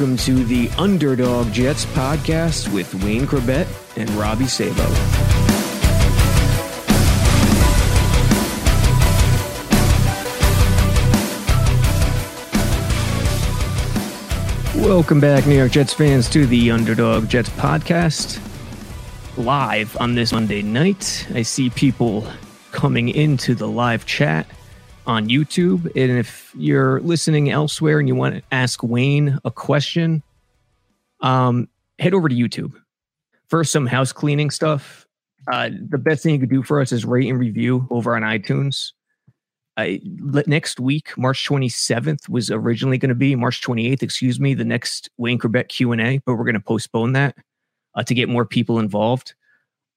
Welcome to the Underdog Jets podcast with Wayne Chrebet and Robbie Sabo. Welcome back, New York Jets fans, to the Underdog Jets podcast. Live on this Monday night. I see people coming into the live chat on YouTube. And if you're listening elsewhere and you want to ask Wayne a question, um, head over to YouTube. First, some house cleaning stuff. Uh, the best thing you could do for us is rate and review over on iTunes. Uh, next week, March 27th was originally going to be March 28th, excuse me, the next Wayne Chrebet Q&A, but we're going to postpone that uh, to get more people involved.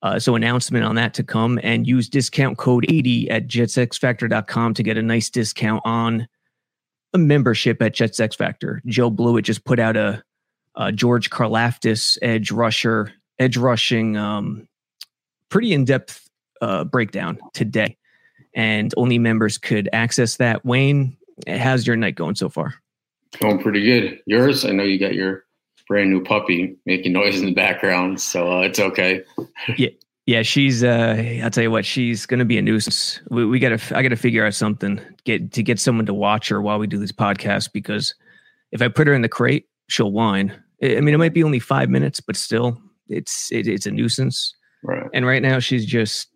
Uh, so announcement on that to come and use discount code 80 at jetsxfactor.com to get a nice discount on a membership at Jets Factor. Joe Blewett just put out a, a George Karlaftis edge rusher, edge rushing, um, pretty in-depth uh, breakdown today. And only members could access that. Wayne, how's your night going so far? Going pretty good. Yours? I know you got your brand new puppy making noise in the background, so uh, it's okay. yeah, yeah, she's. Uh, I'll tell you what, she's going to be a nuisance. We, we got to. I got to figure out something get to get someone to watch her while we do this podcast because if I put her in the crate, she'll whine. I mean, it might be only five minutes, but still, it's it, it's a nuisance. Right. And right now, she's just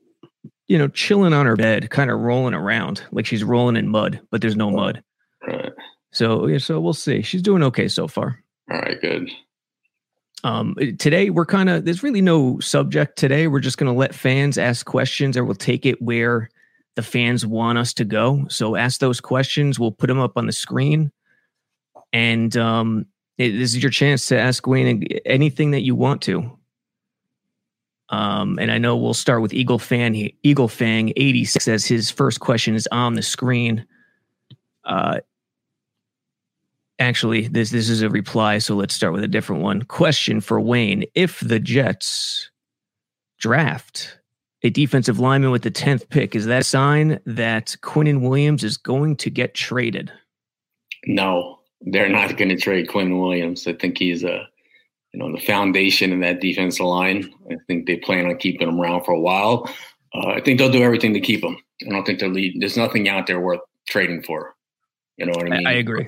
you know chilling on her bed, kind of rolling around like she's rolling in mud, but there's no mud. Right. So yeah, so we'll see. She's doing okay so far. All right, good. Um, today we're kind of there's really no subject today. We're just going to let fans ask questions, or we'll take it where the fans want us to go. So ask those questions. We'll put them up on the screen, and um, it, this is your chance to ask Wayne anything that you want to. Um, and I know we'll start with Eagle Fan. Eagle Fang eighty six says his first question is on the screen. Uh, actually this this is a reply so let's start with a different one. Question for wayne. If the jets draft a defensive lineman with the 10th pick is that a sign that quinnen williams is going to get traded? No they're not going to trade Quinn williams. I think he's a you know the foundation in that defensive line. I think they plan on keeping him around for a while. Uh, i think they'll do everything to keep him. I don't think they're lead there's nothing out there worth trading for. You know what i mean i, I agree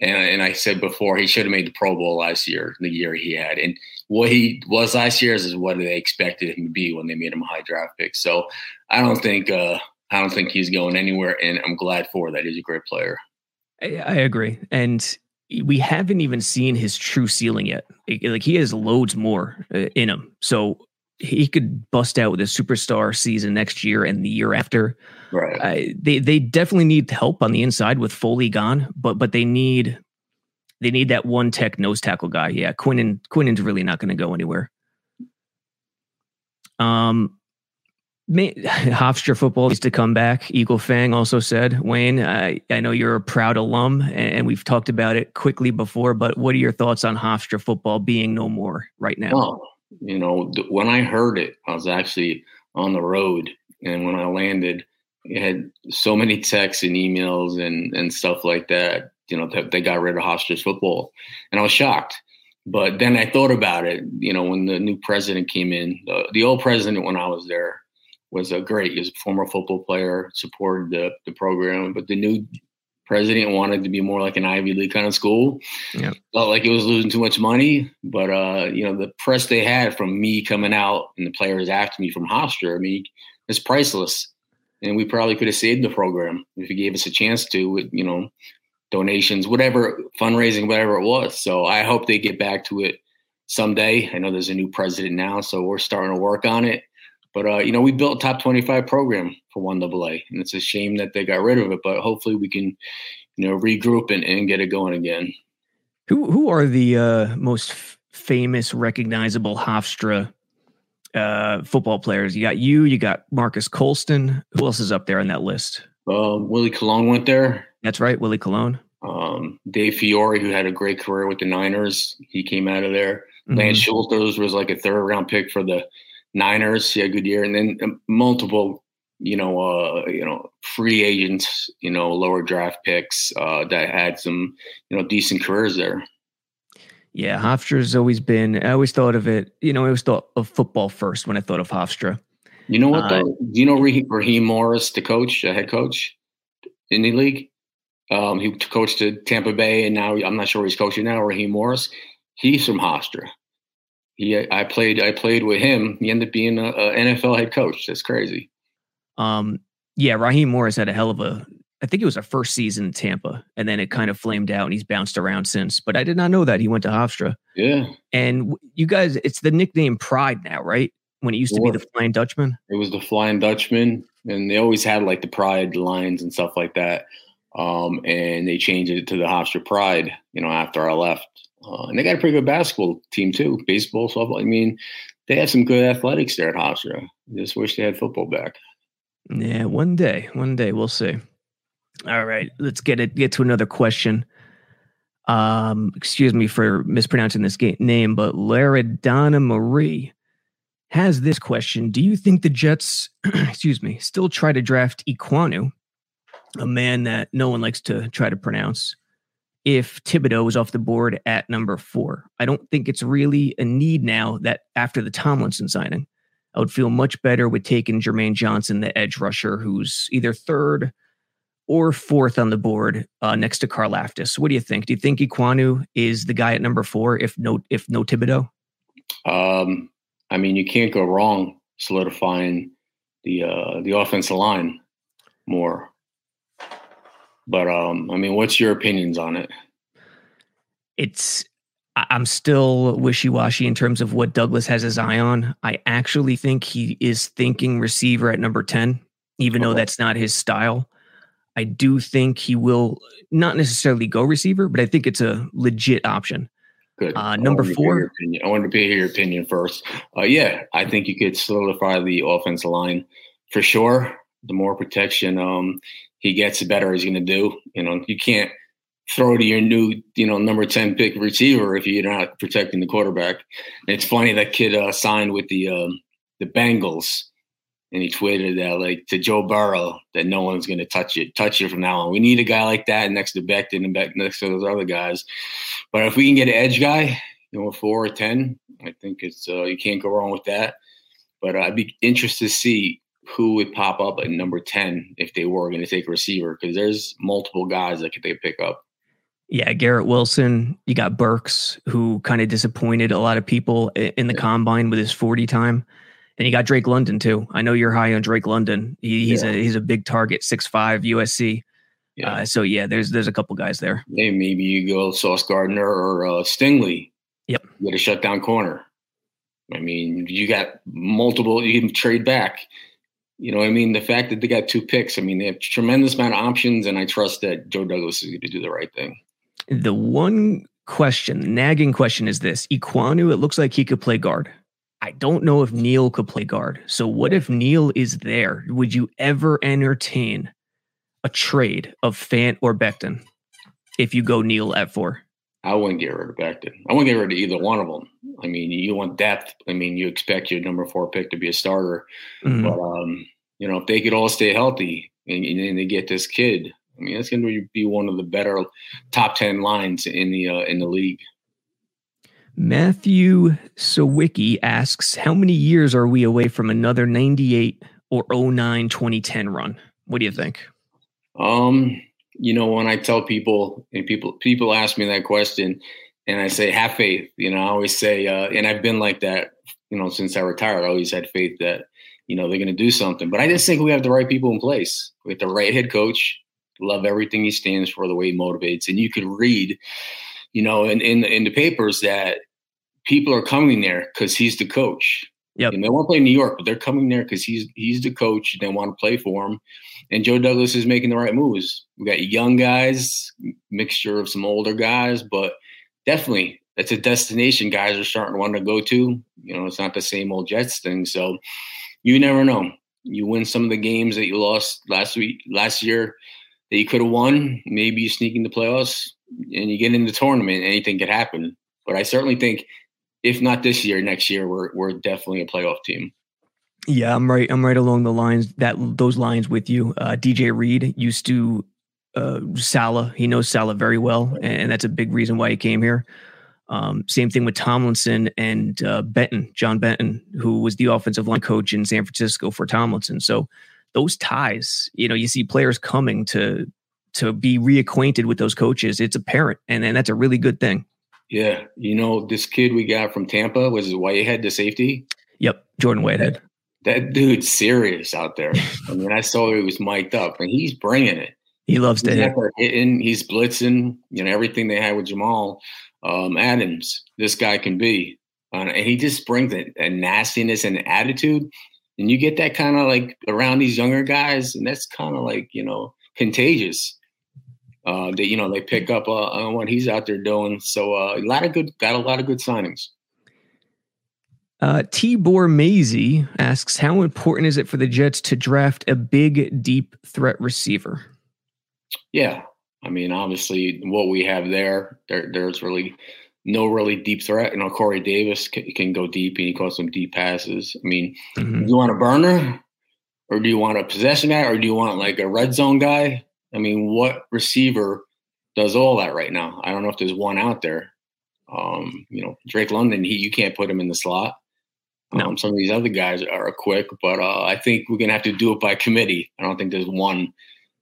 and, and I said before, he should have made the Pro Bowl last year, the year he had. And what he was last year is what they expected him to be when they made him a high draft pick. So I don't think uh, I don't think he's going anywhere, and I'm glad for that. He's a great player. I, I agree, and we haven't even seen his true ceiling yet. Like he has loads more uh, in him, so he could bust out with a superstar season next year and the year after. Right. Uh, they they definitely need help on the inside with Foley gone, but but they need they need that one tech nose tackle guy. Yeah, Quinnen Quinnen's really not going to go anywhere. Um, may, Hofstra football needs to come back. Eagle Fang also said, Wayne, I, I know you're a proud alum, and, and, we've talked about it quickly before. But what are your thoughts on Hofstra football being no more right now? Well, you know, when I heard it, I was actually on the road, and when I landed, it had so many texts and emails and and stuff like that. You know, that they got rid of Hofstra's football, and I was shocked. But then I thought about it. You know, when the new president came in, the, the old president when I was there was a great. He was a former football player, supported the the program, but the new president wanted to be more like an Ivy League kind of school. Yeah. Felt like it was losing too much money. But uh, you know, the press they had from me coming out and the players after me from Hofstra, I mean, it's priceless. And we probably could have saved the program if he gave us a chance to with, you know, donations, whatever, fundraising, whatever it was. So I hope they get back to it someday. I know there's a new president now, so we're starting to work on it. But uh, you know, we built a top 25 program for one AA, and it's a shame that they got rid of it. But hopefully, we can you know, regroup and, and get it going again. Who who are the uh, most f- famous, recognizable Hofstra uh, football players? You got you, you got Marcus Colston. Who else is up there on that list? Uh, Willie Colon went there. That's right, Willie Colon. Um, Dave Fiore, who had a great career with the Niners, he came out of there. Mm-hmm. Lance Schulters was like a third round pick for the Niners. He had a good year, and then um, multiple, you know, uh, you know, free agents, you know, lower draft picks uh, that had some, you know, decent careers there. Yeah, Hofstra's always been. I always thought of it. You know, I always thought of football first when I thought of Hofstra. You know what? Uh, though? Do you know Raheem Morris, the coach, the head coach in the league? Um, he coached at Tampa Bay, and now I'm not sure he's coaching now. Raheem Morris, he's from Hofstra. He, I played, I played with him. He ended up being a, a NFL head coach. That's crazy. Um, yeah, Raheem Morris had a hell of a I think it was a first season in Tampa, and then it kind of flamed out, and he's bounced around since. But I did not know that he went to Hofstra. Yeah, and you guys, it's the nickname Pride now, right? When it used to be the Flying Dutchman. It was the Flying Dutchman, and they always had like the Pride lines and stuff like that. Um, and they changed it to the Hofstra Pride, you know, after I left. Uh, and they got a pretty good basketball team too, baseball, softball. I mean, they have some good athletics there at Hofstra. Just wish they had football back. Yeah, one day, one day we'll see. All right, let's get it. Get to another question. Um, excuse me for mispronouncing this game, name, but Laradonna Marie has this question: Do you think the Jets, excuse me, still try to draft Ekwonu, a man that no one likes to try to pronounce? If Thibodeaux is off the board at number four, I don't think it's really a need now that after the Tomlinson signing. I would feel much better with taking Jermaine Johnson, the edge rusher, who's either third or fourth on the board uh, next to Carl Karlaftis. What do you think? Do you think Ekwonu is the guy at number four if no if no Thibodeaux? Um, I mean, you can't go wrong solidifying the uh, the offensive line more. But um, I mean, what's your opinions on it? It's I'm still wishy washy in terms of what Douglas has his eye on. I actually think he is thinking receiver at number 10, even though that's not his style. I do think he will not necessarily go receiver, but I think it's a legit option. Good. Uh, number four. I wanted to hear your opinion first. Uh, yeah, I think you could solidify the offensive line for sure. The more protection um, he gets, the better he's going to do. You know, you can't throw to your new, you know, number 10 pick receiver if you're not protecting the quarterback. And it's funny that kid uh, signed with the um, the Bengals and he tweeted that like to Joe Burrow that no one's going to touch it, touch it from now on. We need a guy like that next to Becton and back next to those other guys. But if we can get an edge guy, you know, four or ten, I think it's uh, you can't go wrong with that. But uh, I'd be interested to see who would pop up at number ten if they were going to take a receiver because there's multiple guys that could they pick up. Yeah, Garrett Wilson. You got Burks, who kind of disappointed a lot of people in the yeah. combine with his 40 time. And you got Drake London too. I know you're high on Drake London. He, he's yeah. a he's a big target, six five USC. Yeah. Uh, so yeah, there's there's a couple guys there. Hey, maybe you go Sauce Gardner or uh, Stingley. Yep. Get a shutdown corner. I mean, you got multiple. You can trade back. You know, I mean, the fact that they got two picks. I mean, they have tremendous amount of options, and I trust that Joe Douglas is going to do the right thing. The one question, nagging question, is this: Ekwonu. It looks like he could play guard. I don't know if Neal could play guard. So what if Neal is there? Would you ever entertain a trade of Fant or Becton if you go Neal at four? I wouldn't get rid of Becton. I wouldn't get rid of either one of them. I mean, you want depth. I mean, you expect your number four pick to be a starter, mm-hmm. but um, you know, if they could all stay healthy and, and they get this kid, I mean, that's going to be one of the better top ten lines in the uh, in the league. Matthew Sawicki asks, how many years are we away from another 98 or 09 2010 run? What do you think? Um, you know, when I tell people and people people ask me that question and I say have faith, you know, I always say uh, and I've been like that, you know, since I retired, I always had faith that, you know, they're gonna do something. But I just think we have the right people in place. with the right head coach, love everything he stands for, the way he motivates. And you could read you know, in, in, in the papers that people are coming there because he's the coach. Yep. And they want to play New York, but they're coming there because he's he's the coach. They want to play for him. And Joe Douglas is making the right moves. We got young guys, mixture of some older guys, but definitely it's a destination guys are starting to want to go to. You know, it's not the same old Jets thing. So you never know. You win some of the games that you lost last week, last year that you could have won. Maybe you sneak into playoffs and you get in the tournament. Anything could happen. But I certainly think, if not this year, next year, we're we're definitely a playoff team. Yeah, I'm right. I'm right along the lines that those lines with you. Uh, DJ Reed used to uh, Saleh. He knows Saleh very well, and that's a big reason why he came here. Um, same thing with Tomlinson and uh, Benton, John Benton, who was the offensive line coach in San Francisco for Tomlinson. So those ties, you know, you see players coming to to be reacquainted with those coaches. It's apparent, and and that's a really good thing. Yeah, you know, this kid we got from Tampa was Whitehead, the safety. Yep, Jordan Whitehead. That dude's serious out there. I mean, I saw he was mic'd up, and he's bringing it. He loves to he's hit. Hitting, he's blitzing. You know everything they had with Jamal um, Adams. This guy can be, uh, and he just brings a, a nastiness and attitude. And you get that kind of like around these younger guys, and that's kind of like you know contagious. Uh, that you know they pick up uh, on what he's out there doing. So uh, a lot of good, got a lot of good signings. Uh, Tibor Mazy asks, "How important is it for the Jets to draft a big, deep threat receiver?" Yeah, I mean, obviously, what we have there, there there's really no really deep threat. You know, Corey Davis can, can go deep and he calls some deep passes. I mean, mm-hmm. you want a burner, or do you want a possession guy, or do you want like a red zone guy? I mean, what receiver does all that right now? I don't know if there's one out there. Um, you know, Drake London, he you can't put him in the slot. No. Um, some of these other guys are quick, but uh, I think we're gonna have to do it by committee. I don't think there's one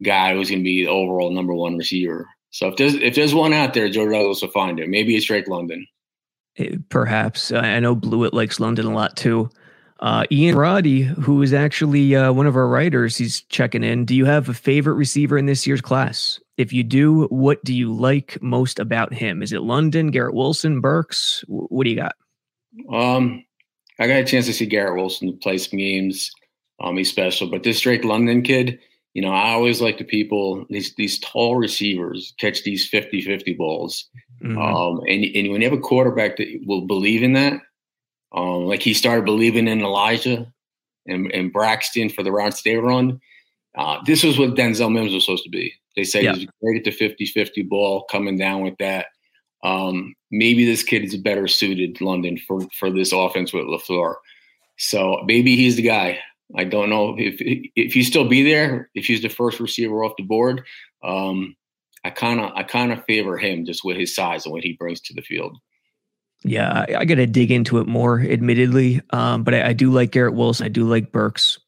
guy who's gonna be the overall number one receiver. So if there's if there's one out there, Joe Douglas will find it. Maybe it's Drake London. Eh, perhaps I know Blewett likes London a lot too. Uh, Ian Roddy, who is actually uh, one of our writers, he's checking in. Do you have a favorite receiver in this year's class? If you do, what do you like most about him? Is it London, Garrett Wilson, Burks? What do you got? Um, I got a chance to see Garrett Wilson play some games. Um, he's special, but this Drake London kid, you know, I always like the people, these these tall receivers catch these 50-50 balls. Mm-hmm. Um, and, and when you have a quarterback that will believe in that, um, like he started believing in Elijah and, and Braxton for the routes they run. Uh, this was what Denzel Mims was supposed to be. They said yeah. he's great at the 50-50 ball, coming down with that. Um, maybe this kid is better suited London for for this offense with Lafleur. So maybe he's the guy. I don't know if if he's still be there. If he's the first receiver off the board, um, I kind of I kind of favor him just with his size and what he brings to the field. Yeah, I, I got to dig into it more, admittedly. Um, but I, I, do like Garrett Wilson. I do like Burks.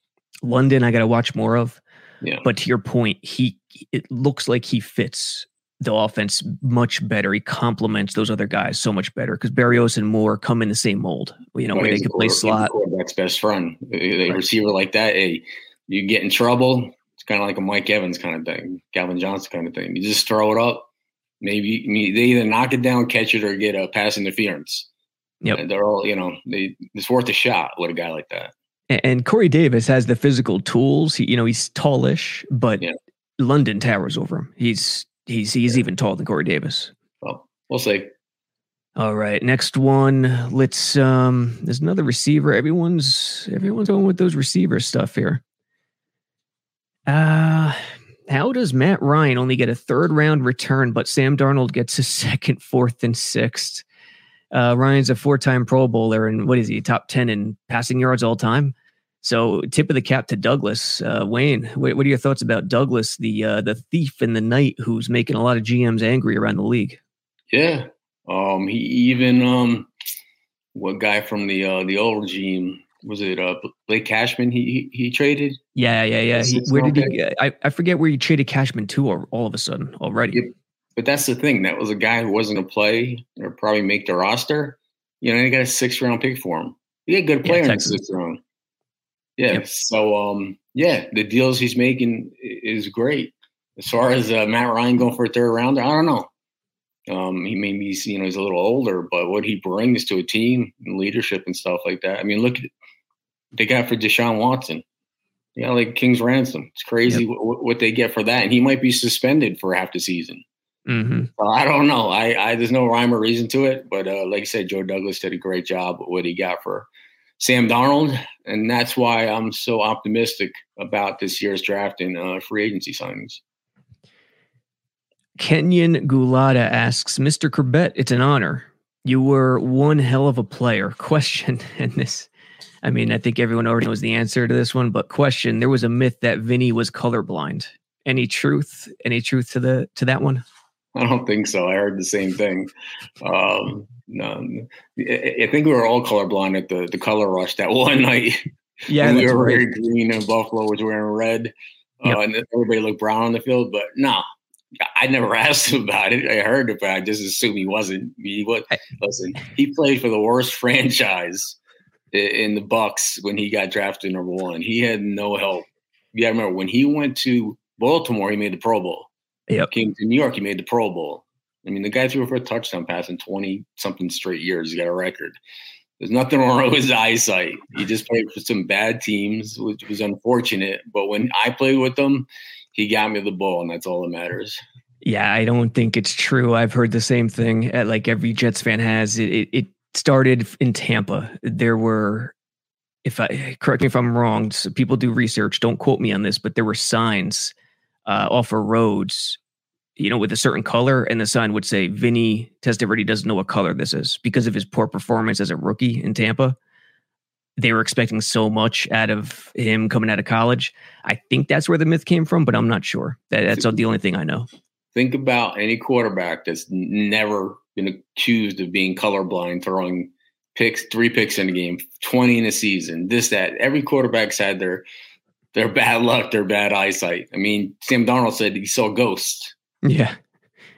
London, I got to watch more of. Yeah. But to your point, he it looks like he fits the offense much better. He complements those other guys so much better because Berrios and Moore come in the same mold. You know, well, where they can play slot. That's best friend. A right. receiver like that, hey, you get in trouble. It's kind of like a Mike Evans kind of thing, Calvin Johnson kind of thing. You just throw it up. Maybe they either knock it down, catch it, or get a pass interference. Yep. And they're all, you know, they it's worth a shot with a guy like that. And Corey Davis has the physical tools. He, you know, he's tallish, but yeah. London towers over him. He's He's he's even taller than Corey Davis. Well, we'll see. All right, next one. Let's um there's another receiver. Everyone's everyone's going with those receiver stuff here. Uh how does Matt Ryan only get a third round return, but Sam Darnold gets a second, fourth, and sixth? Uh, Ryan's a four time Pro Bowler, and what is he? Top 10 in passing yards all time. So, tip of the cap to Douglas. Uh, Wayne, what, are your thoughts about Douglas, the uh, the thief in the night, who's making a lot of GMs angry around the league? Yeah, um, he even um, what guy from the uh, the old regime was it? Uh, Blake Cashman. He he, he traded. Yeah, yeah, yeah. He, where did he? I, I forget where he traded Cashman to, or all of a sudden already. Yeah, but that's the thing. That was a guy who wasn't to play or probably make the roster. You know, they got a six round pick for him. He had a good player yeah, in the sixth round. Yeah. Yep. So um, yeah, the deals he's making is great. As far as uh, Matt Ryan going for a third rounder, I don't know. Um, he maybe he's you know he's a little older, but what he brings to a team and leadership and stuff like that. I mean, look they got for Deshaun Watson. Yeah, like King's ransom. It's crazy yep. what, what, they get for that, and he might be suspended for half the season. Mm-hmm. So I don't know. I, I, there's no rhyme or reason to it, but uh, like I said, Joe Douglas did a great job with what he got for Sam Darnold, and that's why I'm so optimistic about this year's draft and uh, free agency signings. Kenyon Gulada asks, Mr. Chrebet, it's an honor. You were one hell of a player. Question, and this, I mean, I think everyone already knows the answer to this one, but question: There was a myth that Vinny was colorblind. Any truth? Any truth to the to that one? I don't think so. I heard the same thing. Um, no, I think we were all colorblind at the the color rush that one night. Yeah, we were wearing green and Buffalo was wearing red, yep. uh, and everybody looked brown on the field. But no, I never asked him about it. I heard it, but I just assumed he wasn't. He was. Listen, he played for the worst franchise in the Bucs when he got drafted number one. He had no help. Yeah, remember when he went to Baltimore, he made the Pro Bowl. Yep. Came to New York, he made the Pro Bowl. I mean, the guy threw for a touchdown pass in 20 something straight years. He got a record. There's nothing wrong with his eyesight. He just played for some bad teams, which was unfortunate. But when I played with him, he got me the ball, and that's all that matters. Yeah, I don't think it's true. I've heard the same thing. Uh, like every Jets fan has. It, it, it started in Tampa. There were, if I correct me if I'm wrong, so people do research. Don't quote me on this, but there were signs uh, off of roads, you know, with a certain color, and the sign would say Vinny Testaverde doesn't know what color this is because of his poor performance as a rookie in Tampa. They were expecting so much out of him coming out of college. I think that's where the myth came from, but I'm not sure. That, that's the only thing I know. Think about any quarterback that's never been accused of being colorblind, throwing picks, three picks in a game, 20 in a season, this, that. Every quarterback's had their their bad luck, their bad eyesight. I mean, Sam Darnold said he saw ghosts. Yeah.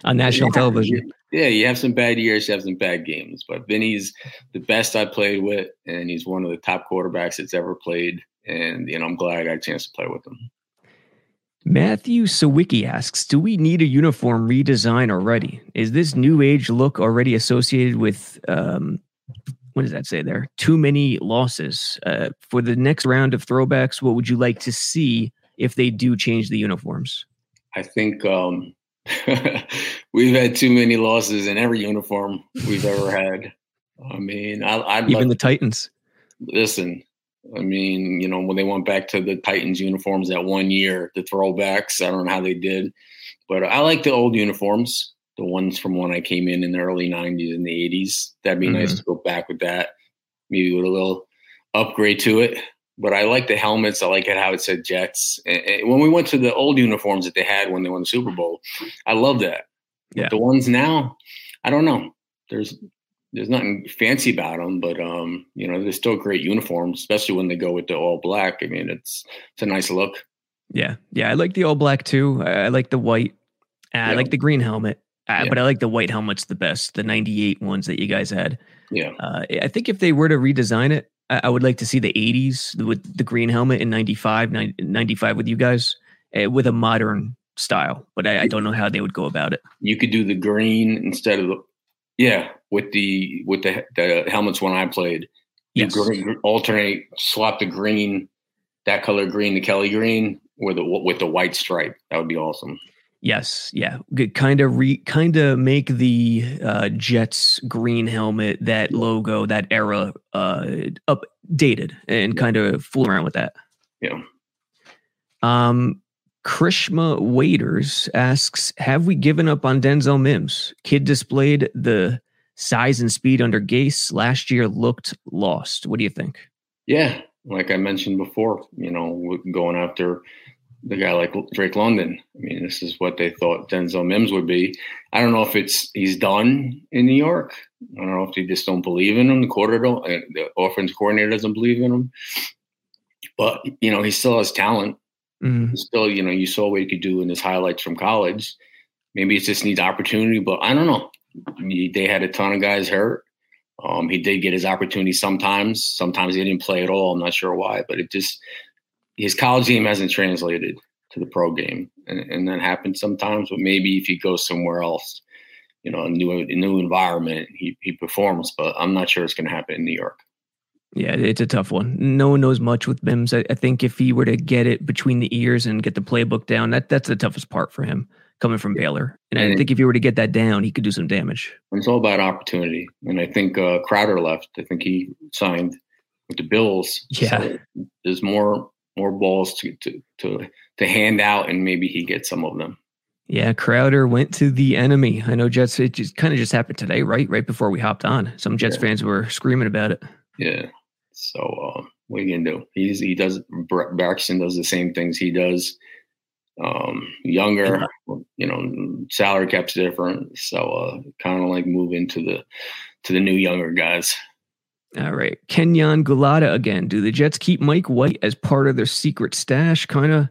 On national yeah, television. Yeah, you have some bad years, you have some bad games. But Vinny's the best I played with, and he's one of the top quarterbacks that's ever played. And you know, I'm glad I got a chance to play with him. Matthew Sawicki asks, do we need a uniform redesign already? Is this new age look already associated with um, what does that say there? Too many losses. Uh, for the next round of throwbacks, what would you like to see if they do change the uniforms? I think um, we've had too many losses in every uniform we've ever had. I mean, I, I'd even the Titans. Listen, I mean, you know, when they went back to the Titans uniforms that one year, the throwbacks, I don't know how they did, but I like the old uniforms, the ones from when I came in in the early 90s and the 80s. That'd be mm-hmm. nice to go back with that, maybe with a little upgrade to it. But I like the helmets. I like it how it said Jets. And when we went to the old uniforms that they had when they won the Super Bowl, I love that. Yeah. But the ones now, I don't know. There's there's nothing fancy about them, but um, you know, they're still great uniforms, especially when they go with the all black. I mean, it's it's a nice look. Yeah, yeah, I like the all black too. I like the white. I like the green helmet, uh, yeah. but I like the white helmets the best. The '98 ones that you guys had. Yeah, uh, I think if they were to redesign it, I, I would like to see the '80s with the green helmet in '95, '95 with you guys uh, with a modern style. But I, I, don't know how they would go about it. You could do the green instead of the yeah, with the with the the helmets when I played, yes. you alternate swap the green, that color green, the Kelly green, with the with the white stripe. That would be awesome. Yes, yeah, kind of re kind of make the uh, Jets green helmet that logo that era uh, updated and kind of fool around with that. Yeah. Um, Krishma Waiters asks, "Have we given up on Denzel Mims? Kid displayed the size and speed under Gase last year. Looked lost. What do you think?" Yeah, like I mentioned before, you know, going after the guy like Drake London. I mean, this is what they thought Denzel Mims would be. I don't know if it's he's done in New York. I don't know if they just don't believe in him. The quarter don't, uh, the offense coordinator doesn't believe in him. But you know, he still has talent. Mm. Still, you know, you saw what he could do in his highlights from college. Maybe it just needs opportunity, but I don't know. They had a ton of guys hurt. Um, he did get his opportunity sometimes. Sometimes he didn't play at all. I'm not sure why, but it just his college game hasn't translated to the pro game, and, and that happens sometimes. But maybe if he goes somewhere else, you know, a new a new environment, he he performs. But I'm not sure it's going to happen in New York. Yeah, it's a tough one. No one knows much with Mims. I, I, think if he were to get it between the ears and get the playbook down, that that's the toughest part for him coming from Baylor. And, and I think if he were to get that down, he could do some damage. It's all about opportunity. And I think uh, Crowder left. I think he signed with the Bills. Yeah, so there's more more balls to, to to to hand out, and maybe he gets some of them. Yeah, Crowder went to the enemy. I know Jets. It just kind of just happened today, right? Right before we hopped on, some Jets yeah. fans were screaming about it. Yeah. So uh, what are you gonna do? He's he does Braxton does the same things he does. Um, younger, you know, salary cap's different, so uh, kind of like move into the to the new younger guys. All right, Kenyon Goularte again. Do the Jets keep Mike White as part of their secret stash? Kind of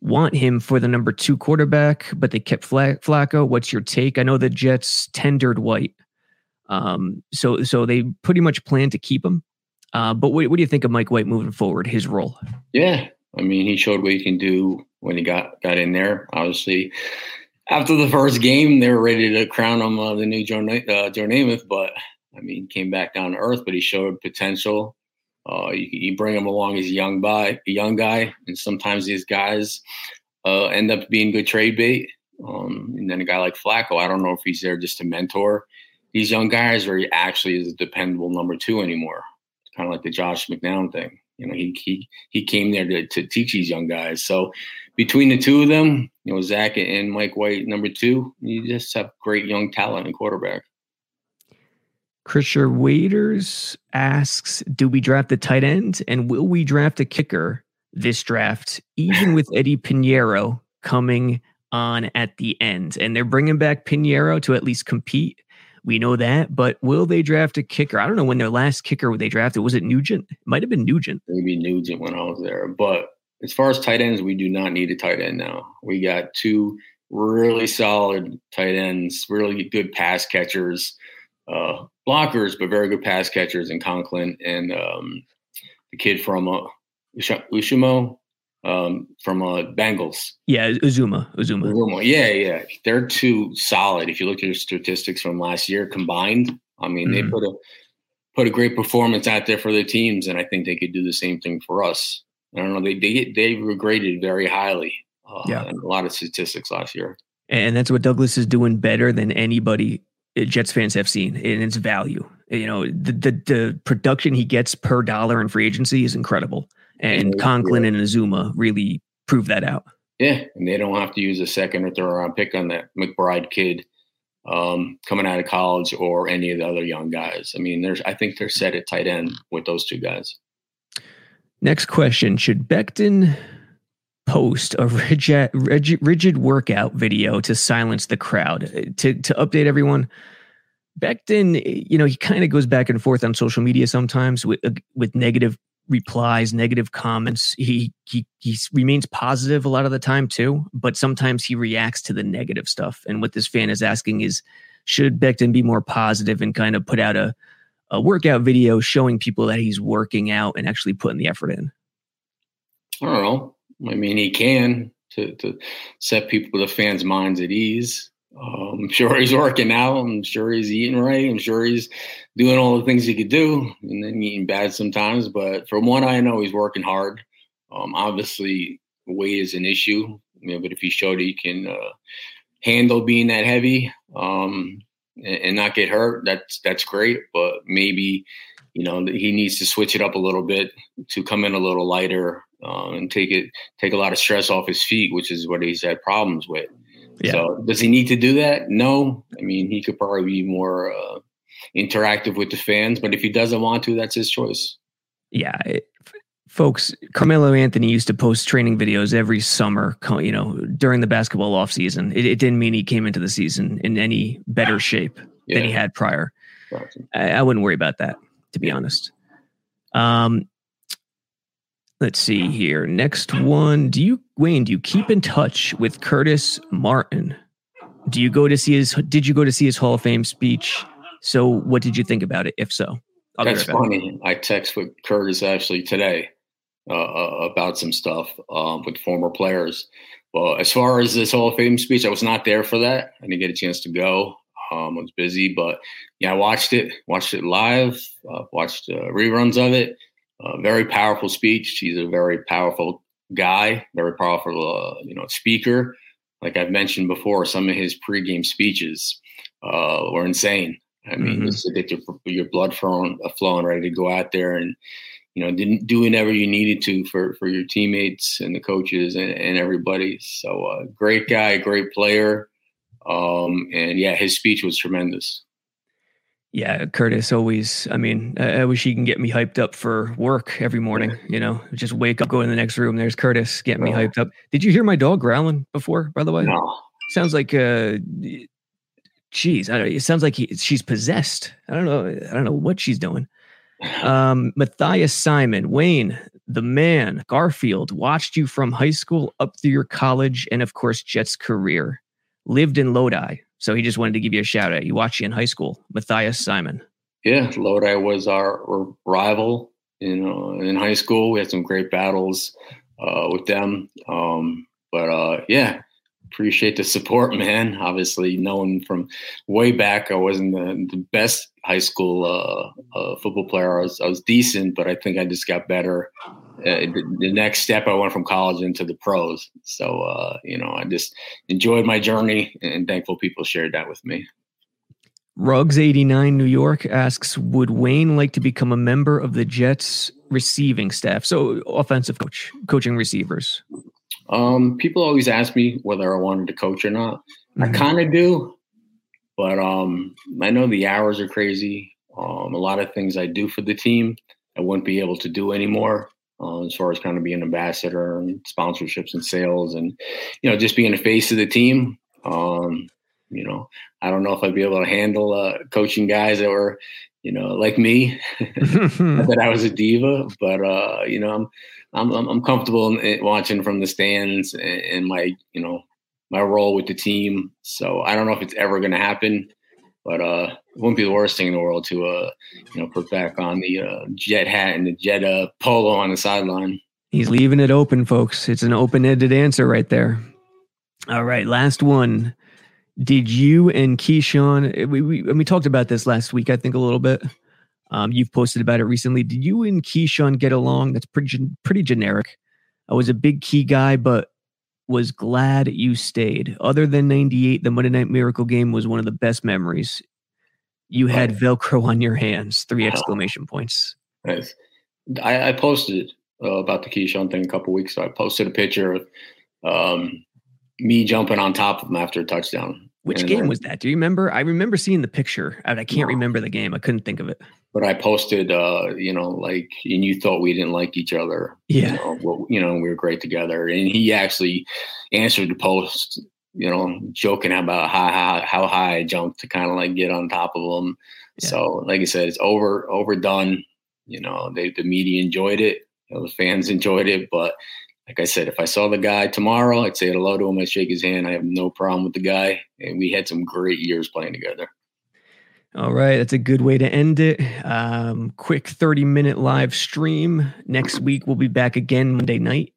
want him for the number two quarterback, but they kept Flacco. What's your take? I know the Jets tendered White, um, so so they pretty much plan to keep him. Uh, but what, what do you think of Mike White moving forward? His role? Yeah, I mean, he showed what he can do when he got got in there. Obviously, after the first game, they were ready to crown him uh, the new Joe, uh, Joe Namath, but I mean, came back down to earth. But he showed potential. Uh, you, you, bring him along as a young guy, a young guy, and sometimes these guys uh, end up being good trade bait. Um, and then a guy like Flacco, I don't know if he's there just to mentor these young guys, or he actually is a dependable number two anymore. Kind of like the Josh McCown thing. You know, he he he came there to, to teach these young guys. So between the two of them, you know, Zach and Mike White, number two, you just have great young talent in quarterback. Christian Waiters asks, "Do we draft the tight end, and will we draft a kicker this draft, even with Eddie Piñeiro coming on at the end?" And they're bringing back Piñeiro to at least compete. We know that, but will they draft a kicker? I don't know when their last kicker they drafted was it Nugent? Might have been Nugent. Maybe Nugent when I was there. But as far as tight ends, we do not need a tight end now. We got two really solid tight ends, really good pass catchers. Uh, blockers, but very good pass catchers in Conklin and um, the kid from uh, Ushimo um, from uh, Bengals. Yeah. Uzomah. Uzomah. Yeah, yeah. They're too solid. If you look at their statistics from last year combined, I mean, mm-hmm. they put a put a great performance out there for their teams, and I think they could do the same thing for us. I don't know. They they they were graded very highly. Uh, yeah, a lot of statistics last year. And that's what Douglas is doing better than anybody uh, Jets fans have seen in its value. You know, the, the, the production he gets per dollar in free agency is incredible, and yeah, Conklin yeah. and Uzomah really prove that out. Yeah, and they don't have to use a second or third round pick on that McBride kid um, coming out of college or any of the other young guys. I mean, there's I think they're set at tight end with those two guys. Next question: Should Becton post a rigid, rigid, rigid workout video to silence the crowd. To, to update everyone, Becton, you know, he kind of goes back and forth on social media sometimes with uh, with negative replies, negative comments. He he he remains positive a lot of the time too, but sometimes he reacts to the negative stuff. And what this fan is asking is, should Becton be more positive and kind of put out a a workout video showing people that he's working out and actually putting the effort in? I don't know. I mean, he can to, to set people, the fans' minds at ease. Um, I'm sure he's working out. I'm sure he's eating right. I'm sure he's doing all the things he could do, and then eating bad sometimes. But from what I know, he's working hard. Um, obviously, weight is an issue, you know, but if he showed he can uh, handle being that heavy um, and, and, not get hurt, that's that's great. But maybe you know he needs to switch it up a little bit to come in a little lighter uh, and take it take a lot of stress off his feet, which is what he's had problems with. Yeah. So does he need to do that? No. I mean, he could probably be more uh, interactive with the fans, but if he doesn't want to, that's his choice. Yeah. It, folks, Carmelo Anthony used to post training videos every summer, you know, during the basketball offseason. It, it didn't mean he came into the season in any better shape yeah. than he had prior. Gotcha. I, I, wouldn't worry about that, to be honest. Um, Let's see here. Next one. Do you Wayne, do you keep in touch with Curtis Martin? Do you go to see his did you go to see his Hall of Fame speech? So what did you think about it, if so? I'll That's funny. I text with Curtis actually today uh, uh, about some stuff um, with former players. Well, as far as this Hall of Fame speech, I was not there for that. I didn't get a chance to go. Um, I was busy, but yeah, I watched it, watched it live, uh, watched uh, reruns of it. Uh, very powerful speech. He's a very powerful guy, very powerful, uh, you know, speaker. Like I've mentioned before, some of his pregame speeches uh, were insane. I mean, mm-hmm. just to get your, your blood flowing, uh, flowing, ready to go out there and you know, didn't do whatever you needed to for for your teammates and the coaches and, and everybody. So, uh, great guy, great player, um, and yeah, his speech was tremendous. Yeah, Curtis always. I mean, I, I, wish he can get me hyped up for work every morning. You know, just wake up, go in the next room. There's Curtis getting me hyped up. Did you hear my dog growling before? By the way, no. Sounds like uh, geez, I don't. it sounds like he, she's possessed. I don't know. I don't know what she's doing. Um, Matthias Simon, Wayne, the man, Garfield, watched you from high school up through your college and, of course, Jets career. Lived in Lodi. So he just wanted to give you a shout out. You watched you in high school. Matthias Simon. Yeah, Lodi was our, rival. You know, in high school, we had some great battles uh, with them. Um, but uh, yeah, appreciate the support, man. Obviously, knowing from way back, I wasn't the, the best high school uh, uh, football player. I was, I was decent, but I think I just got better. Uh, the, the, next step, I went from college into the pros. So, uh, you know, I just enjoyed my journey and thankful people shared that with me. Rugs89 New York asks Would Wayne like to become a member of the Jets receiving staff? So, offensive coach, coaching receivers. Um, people always ask me whether I wanted to coach or not. Mm-hmm. I kind of do, but um, I know the hours are crazy. Um, a lot of things I do for the team, I wouldn't be able to do anymore. Uh, as far as kind of being an ambassador and sponsorships and sales, and you know, just being the face of the team. Um, you know, I don't know if I'd be able to handle uh, coaching guys that were, you know, like me. that I was a diva, but uh, you know, I'm I'm I'm, I'm comfortable in, watching from the stands and, my you know my role with the team. So I don't know if it's ever going to happen, but uh, it wouldn't be the worst thing in the world to uh, you know put back on the uh, jet hat and the jet uh, polo on the sideline. He's leaving it open, folks. It's an open-ended answer right there. All right, last one. Did you and Keyshawn? We, we and we talked about this last week, I think, a little bit. Um, you've posted about it recently. Did you and Keyshawn get along? That's pretty pretty generic. I was a big key guy, but was glad you stayed. Other than 98, the Monday Night Miracle game was one of the best memories. You had Velcro on your hands. Three exclamation points. Nice. I, I posted uh, about the Keyshawn thing a couple weeks ago. I posted a picture of um, me jumping on top of him after a touchdown. Which and game was that? Do you remember? I remember seeing the picture. I can't remember the game. I couldn't think of it. But I posted, uh, you know, like, and you thought we didn't like each other. Yeah. You know, well, you know, we were great together. And he actually answered the post, you know, joking about how, how, how high I jumped to kind of like get on top of him. Yeah. So, like I said, it's over, overdone. You know, they, the media enjoyed it. You know, the fans enjoyed it, but like I said, if I saw the guy tomorrow, I'd say hello to him. I'd shake his hand. I have no problem with the guy. And we had some great years playing together. All right. That's a good way to end it. Um, quick 30 minute live stream. Next week, we'll be back again Monday night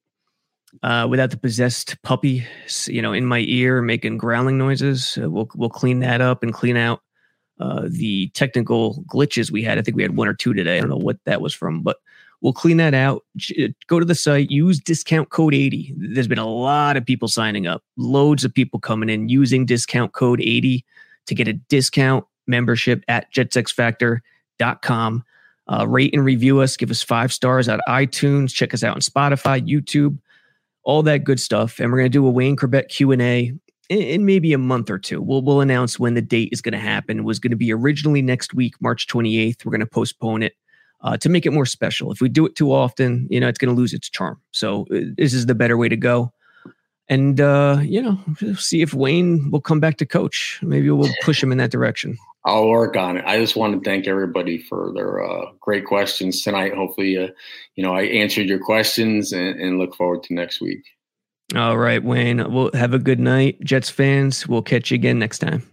uh, without the possessed puppy, you know, in my ear making growling noises. Uh, we'll, we'll clean that up and clean out uh, the technical glitches we had. I think we had one or two today. I don't know what that was from, but We'll clean that out. Uh, go to the site, use discount code 80. There's been a lot of people signing up, loads of people coming in using discount code 80 to get a discount membership at jetsxfactor.com. Uh, rate and review us, give us five stars at iTunes, check us out on Spotify, YouTube, all that good stuff. And we're going to do a Wayne Chrebet Q&A in, in maybe a month or two. We'll, we'll announce when the date is going to happen. It was going to be originally next week, March 28th. We're going to postpone it uh, to make it more special. If we do it too often, you know, it's going to lose its charm. So uh, this is the better way to go. And uh, you know, see if Wayne will come back to coach. Maybe we'll push him in that direction. I'll work on it. I just want to thank everybody for their uh, great questions tonight. Hopefully, uh, you know, I answered your questions and, and look forward to next week. All right, Wayne. We'll have a good night, Jets fans. We'll catch you again next time.